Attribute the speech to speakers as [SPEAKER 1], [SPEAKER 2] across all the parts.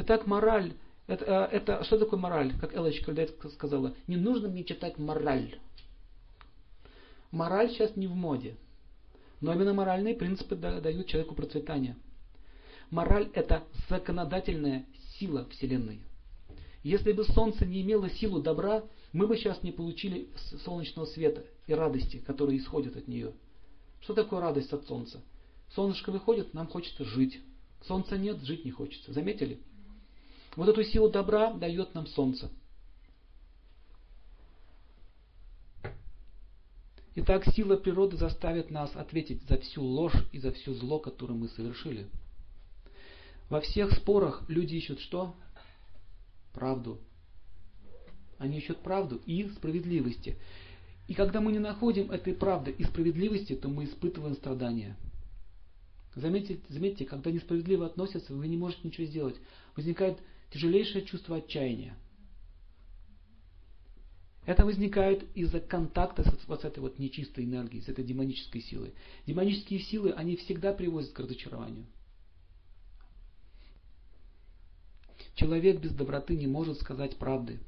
[SPEAKER 1] Итак, мораль. Это, э, это, что такое мораль? Как Элочка сказала, не нужно мне читать мораль. Мораль сейчас не в моде. Но именно моральные принципы дают человеку процветание. Мораль – это законодательная сила Вселенной. Если бы Солнце не имело силу добра, мы бы сейчас не получили солнечного света и радости, которые исходят от нее. Что такое радость от Солнца? Солнышко выходит, нам хочется жить. Солнца нет, жить не хочется. Заметили? Вот эту силу добра дает нам Солнце. Итак, сила природы заставит нас ответить за всю ложь и за всю зло, которое мы совершили. Во всех спорах люди ищут что? Правду. Они ищут правду и справедливости. И когда мы не находим этой правды и справедливости, то мы испытываем страдания. Заметьте, заметьте, когда несправедливо относятся, вы не можете ничего сделать. Возникает тяжелейшее чувство отчаяния. Это возникает из-за контакта с вот этой вот нечистой энергией, с этой демонической силой. Демонические силы, они всегда приводят к разочарованию. Человек без доброты не может сказать правды.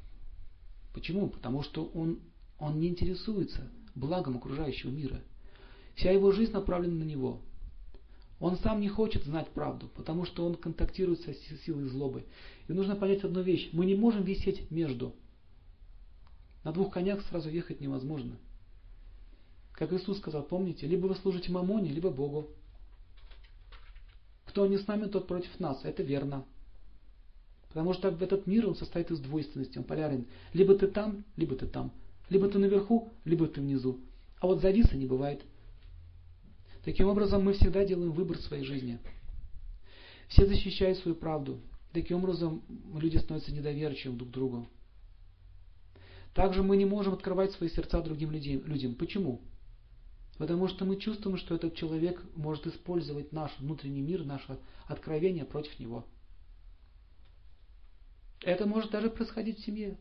[SPEAKER 1] Почему? Потому что он, он не интересуется благом окружающего мира. Вся его жизнь направлена на него. Он сам не хочет знать правду, потому что он контактирует со силой злобы. И нужно понять одну вещь. Мы не можем висеть между. На двух конях сразу ехать невозможно. Как Иисус сказал, помните, либо вы служите Мамоне, либо Богу. Кто не с нами, тот против нас. Это верно. Потому что этот мир, он состоит из двойственности, он полярен. Либо ты там, либо ты там. Либо ты наверху, либо ты внизу. А вот зависа не бывает. Таким образом, мы всегда делаем выбор в своей жизни. Все защищают свою правду. Таким образом, люди становятся недоверчивым друг к другу. Также мы не можем открывать свои сердца другим людям. Почему? Потому что мы чувствуем, что этот человек может использовать наш внутренний мир, наше откровение против него. Это может даже происходить в семье.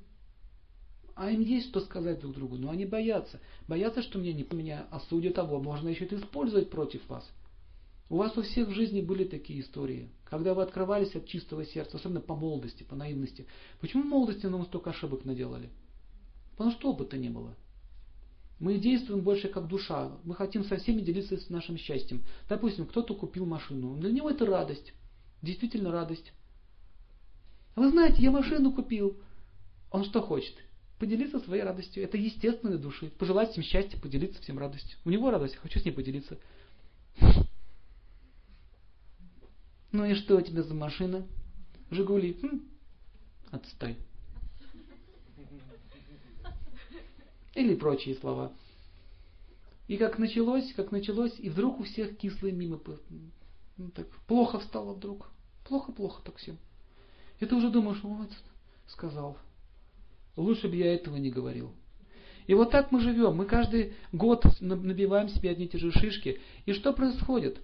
[SPEAKER 1] А им есть что сказать друг другу, но они боятся. Боятся, что меня, не, меня осудят, а можно еще это использовать против вас. У вас у всех в жизни были такие истории, когда вы открывались от чистого сердца, особенно по молодости, по наивности. Почему в молодости нам столько ошибок наделали? Потому что опыта не было. Мы действуем больше как душа. Мы хотим со всеми делиться с нашим счастьем. Допустим, кто-то купил машину. Для него это радость. Действительно радость. Вы знаете, я машину купил. Он что хочет? Поделиться своей радостью. Это естественной души. Пожелать всем счастья, поделиться всем радостью. У него радость, хочу с ней поделиться. Ну и что у тебя за машина? Жигули. Хм. Отстой. Или прочие слова. И как началось, как началось, и вдруг у всех кислые мимо. Ну, так, плохо встало вдруг. Плохо-плохо так всем. И ты уже думаешь, вот, сказал. Лучше бы я этого не говорил. И вот так мы живем. Мы каждый год набиваем себе одни и те же шишки. И что происходит?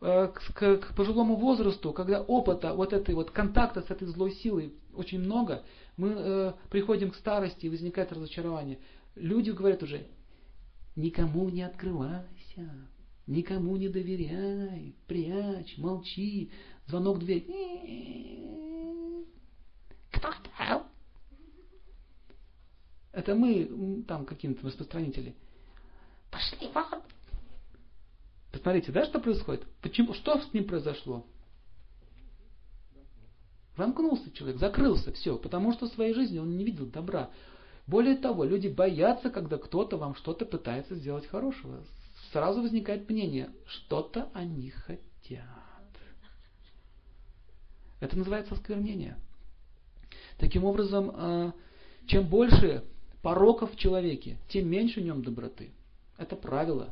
[SPEAKER 1] Э, к, пожилому возрасту, когда опыта, вот этой вот контакта с этой злой силой очень много, мы э, приходим к старости и возникает разочарование. Люди говорят уже, никому не открывайся, никому не доверяй, прячь, молчи, звонок в дверь. Кто там? Это мы, там, какие-то распространители. Пошли вон. Посмотрите, да, что происходит? Почему, что с ним произошло? Замкнулся человек, закрылся, все, потому что в своей жизни он не видел добра. Более того, люди боятся, когда кто-то вам что-то пытается сделать хорошего. Сразу возникает мнение, что-то они хотят. Это называется осквернение. Таким образом, э, чем больше пороков в человеке, тем меньше в нем доброты. Это правило.